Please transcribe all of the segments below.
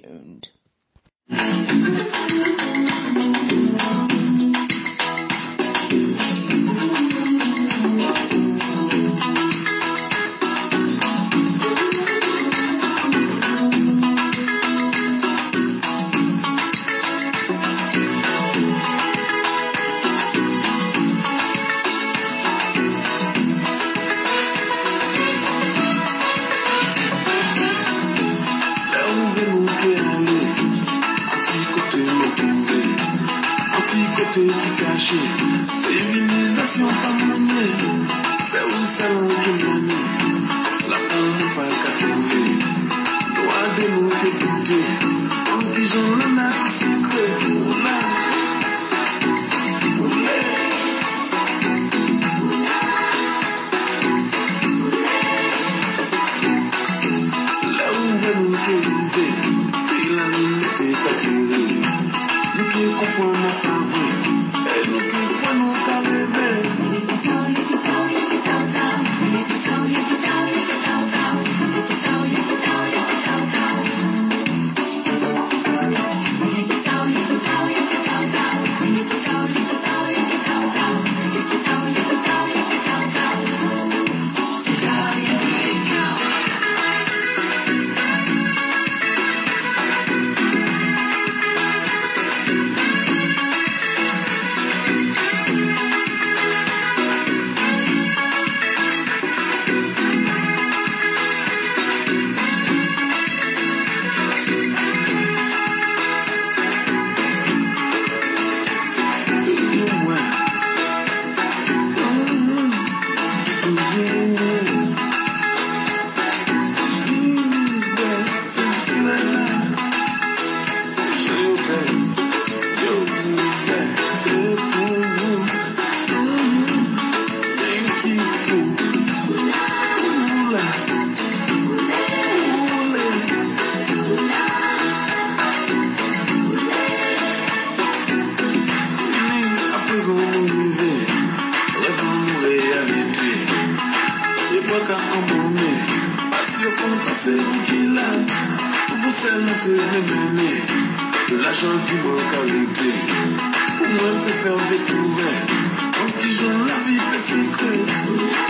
tuned Où c'est l'autonomie. La De lâche un type qualité pour moi pour faire des couverts. en faisant la vie de ce.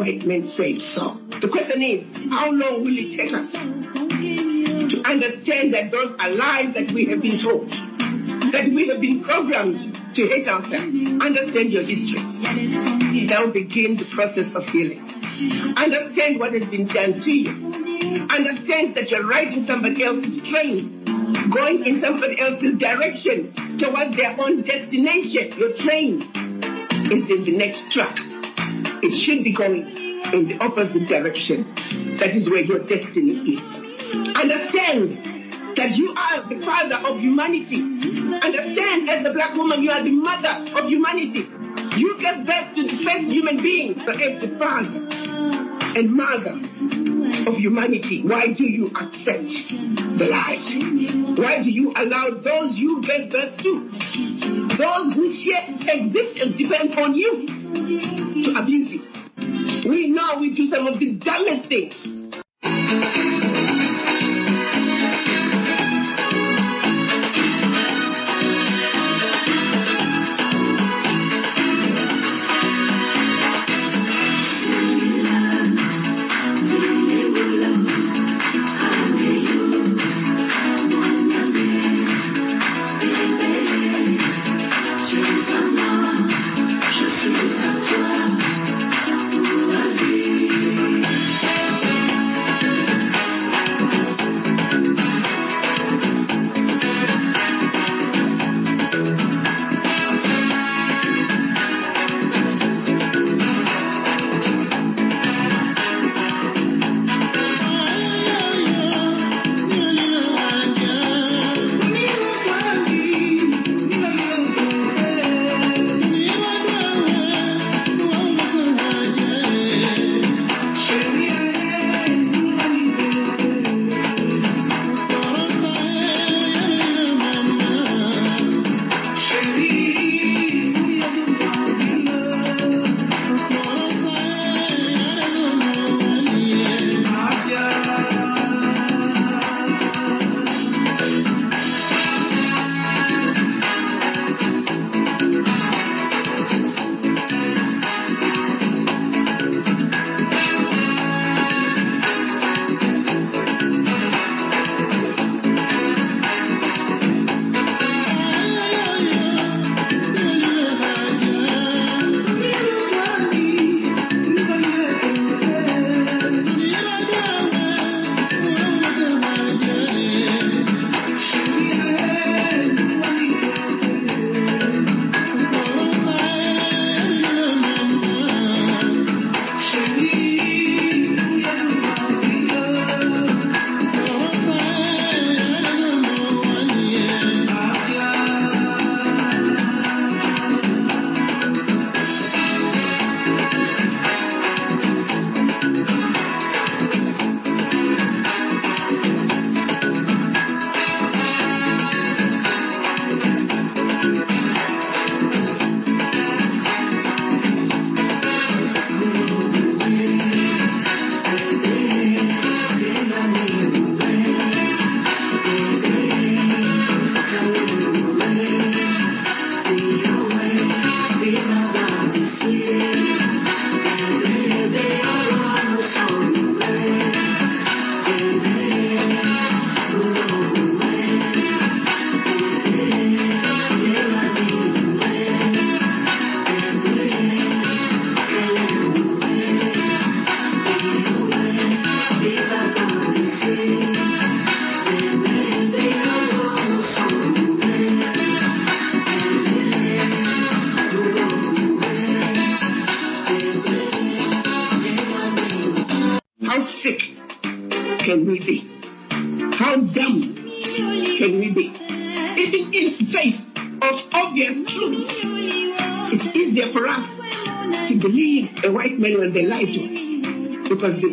White man said so. The question is, how long will it take us to understand that those are lies that we have been told, that we have been programmed to hate ourselves? Understand your history. That will begin the process of healing. Understand what has been done to you. Understand that you're riding somebody else's train, going in somebody else's direction towards their own destination. Your train is in the next track. It should be going in the opposite direction. That is where your destiny is. Understand that you are the father of humanity. Understand, as the black woman, you are the mother of humanity. You gave birth to the first human being, so as the father and mother of humanity. Why do you accept the lies? Why do you allow those you gave birth to, those whose existence depends on you, to abuse you? We know we do some of the dumbest things.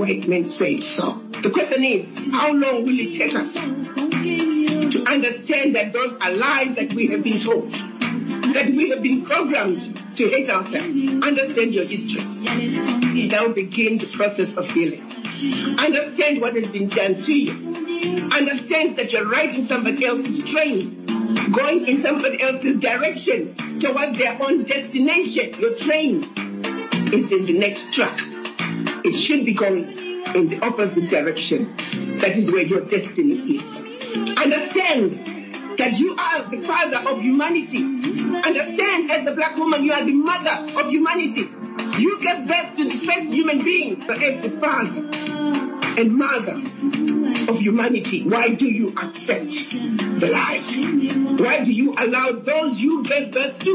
White said so. The question is, how long will it take us to understand that those are lies that we have been told? That we have been programmed to hate ourselves. Understand your history. Now begin the process of healing. Understand what has been done to you. Understand that you're riding somebody else's train, going in somebody else's direction towards their own destination. Your train is in the next track. It should be going in the opposite direction. That is where your destiny is. Understand that you are the father of humanity. Understand, as a black woman, you are the mother of humanity. You gave birth to the first human being as the father and mother of humanity. Why do you accept the lies? Why do you allow those you gave birth to,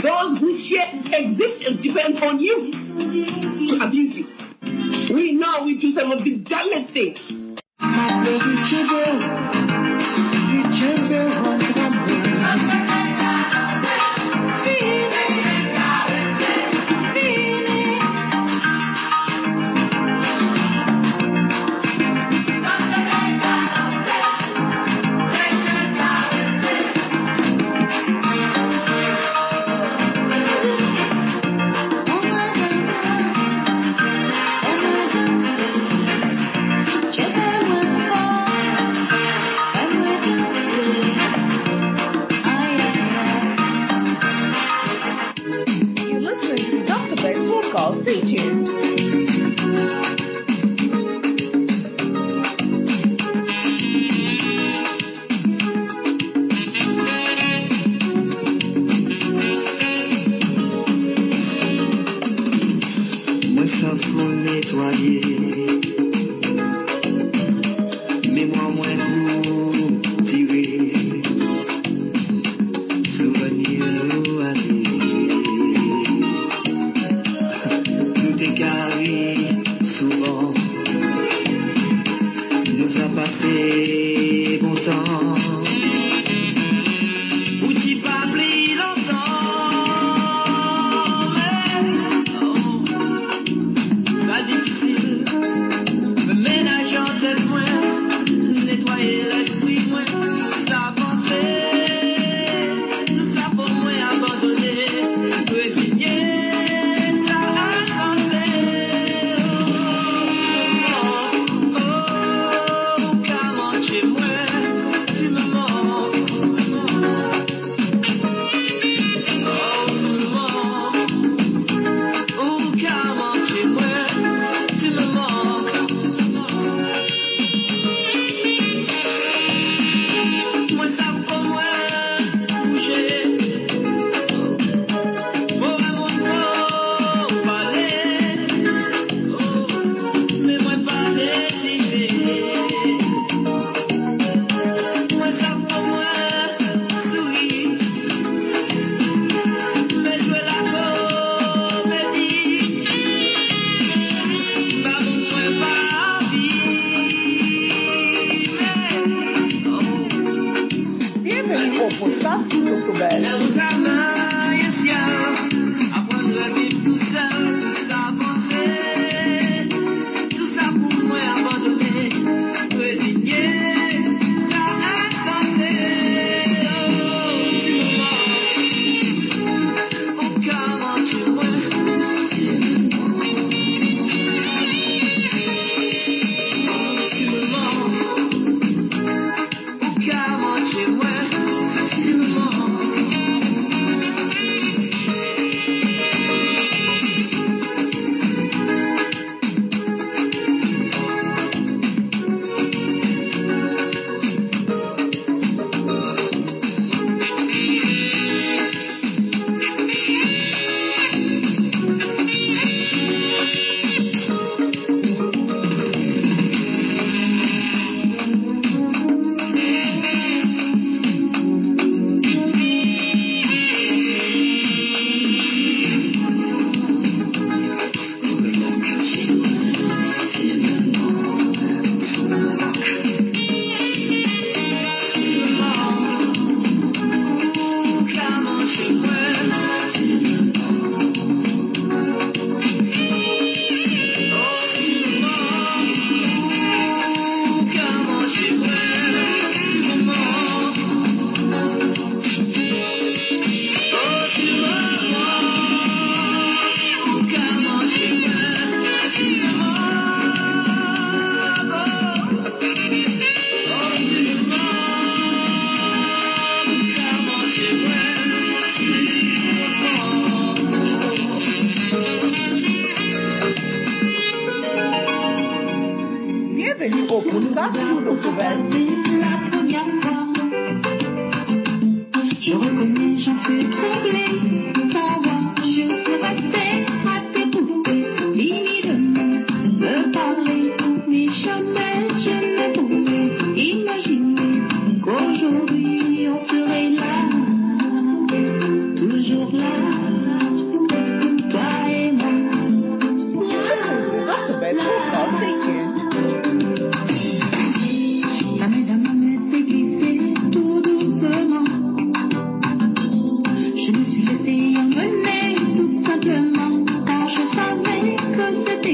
those whose shared existence depends on you, to We know we do some of the dumbest things. Moi abandonner,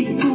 que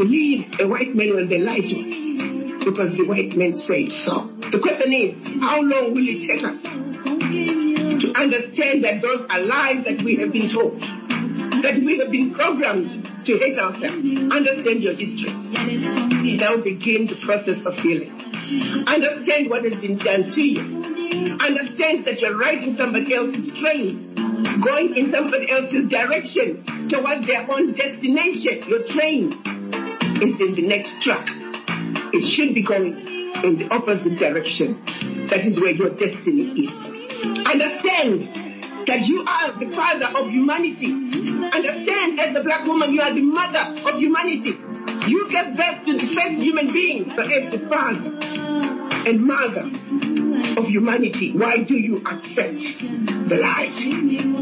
believe a white man when they lie to us because the white men say so. The question is, how long will it take us to understand that those are lies that we have been told? That we have been programmed to hate ourselves. Understand your history. Now begin the process of healing. Understand what has been done to you. Understand that you're riding somebody else's train, going in somebody else's direction towards their own destination. Your train is in the next track. It should be going in the opposite direction. That is where your destiny is. Understand that you are the father of humanity. Understand, as a black woman, you are the mother of humanity. You gave birth to the first human being, so as the father and mother of humanity. Why do you accept the lies?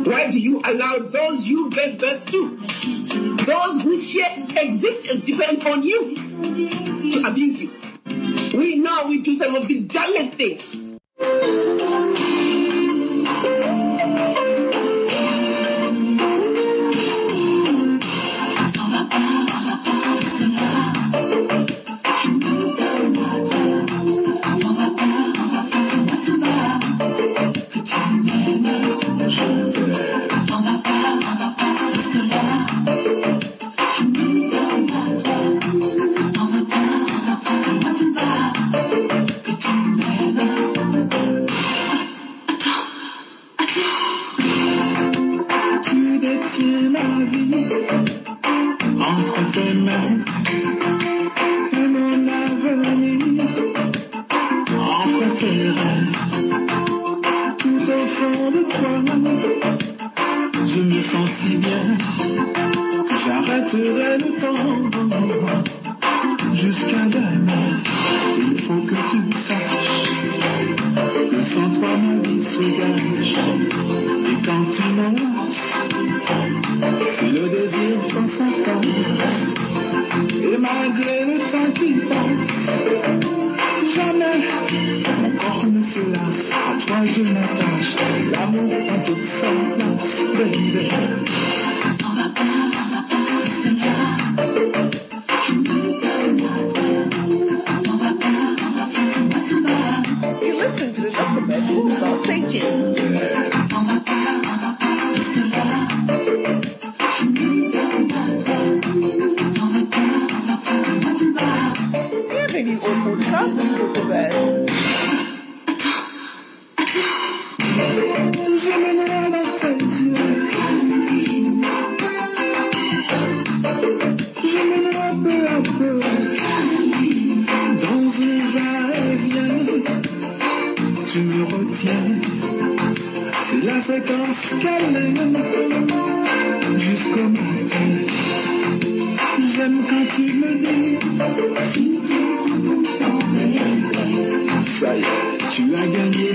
Why do you allow those you gave birth to, those who share existence depends on you, to abuse you? We know we do some of the dumbest things. C'est la séquence câlin jusqu'au matin. J'aime quand tu me dis si tu prends. Ça y est, tu as gagné.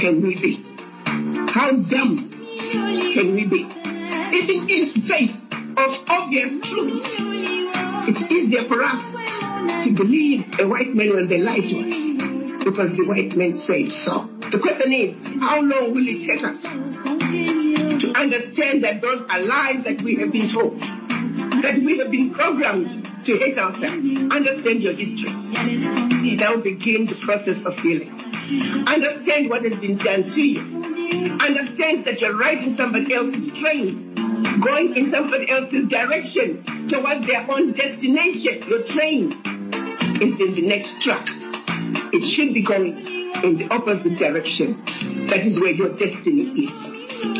Can we be? How dumb can we be? Even in face of obvious truths, it's easier for us to believe a white man when they lie to us because the white man said so. The question is, how long will it take us to understand that those are lies that we have been told? That we have been programmed to hate ourselves. Understand your history. Now begin the process of healing. Understand what has been done to you. Understand that you're riding somebody else's train, going in somebody else's direction towards their own destination. Your train is in the next track. It should be going in the opposite direction. That is where your destiny is.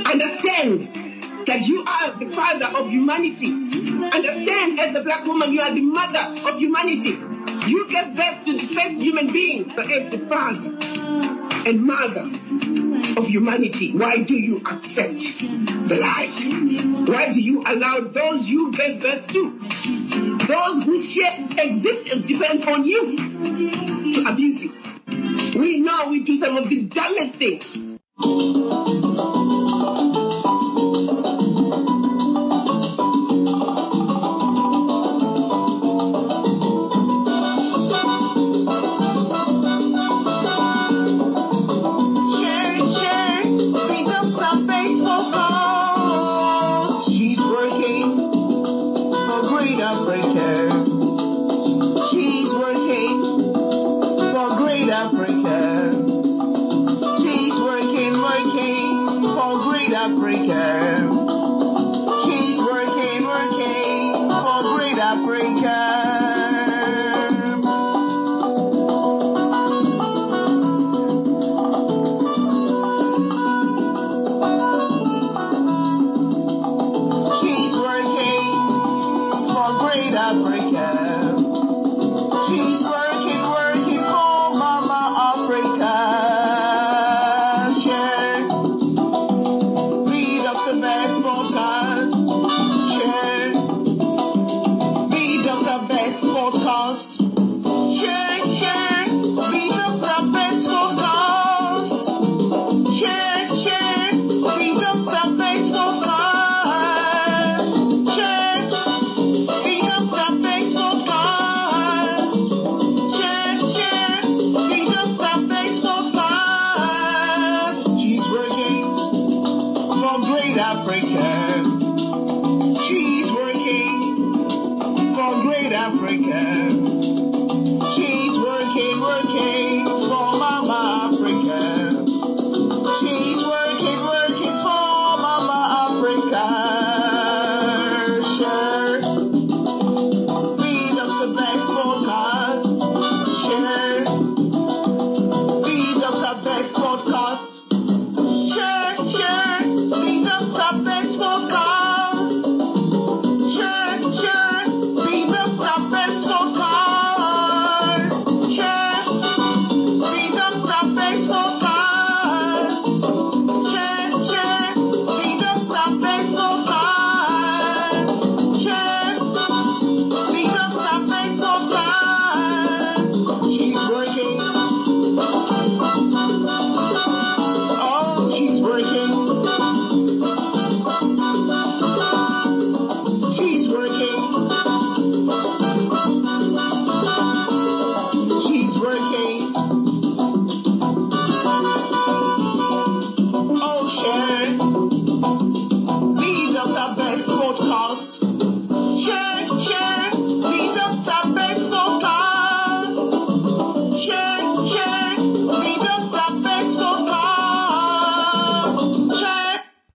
Understand that you are the father of humanity. Understand, as a black woman, you are the mother of humanity. You gave birth to the first human being, so as the father and mother of humanity. Why do you accept the lies? Why do you allow those you gave birth to, those whose shared existence depends on you, to abuse you? We know we do some of the dumbest things. Africa.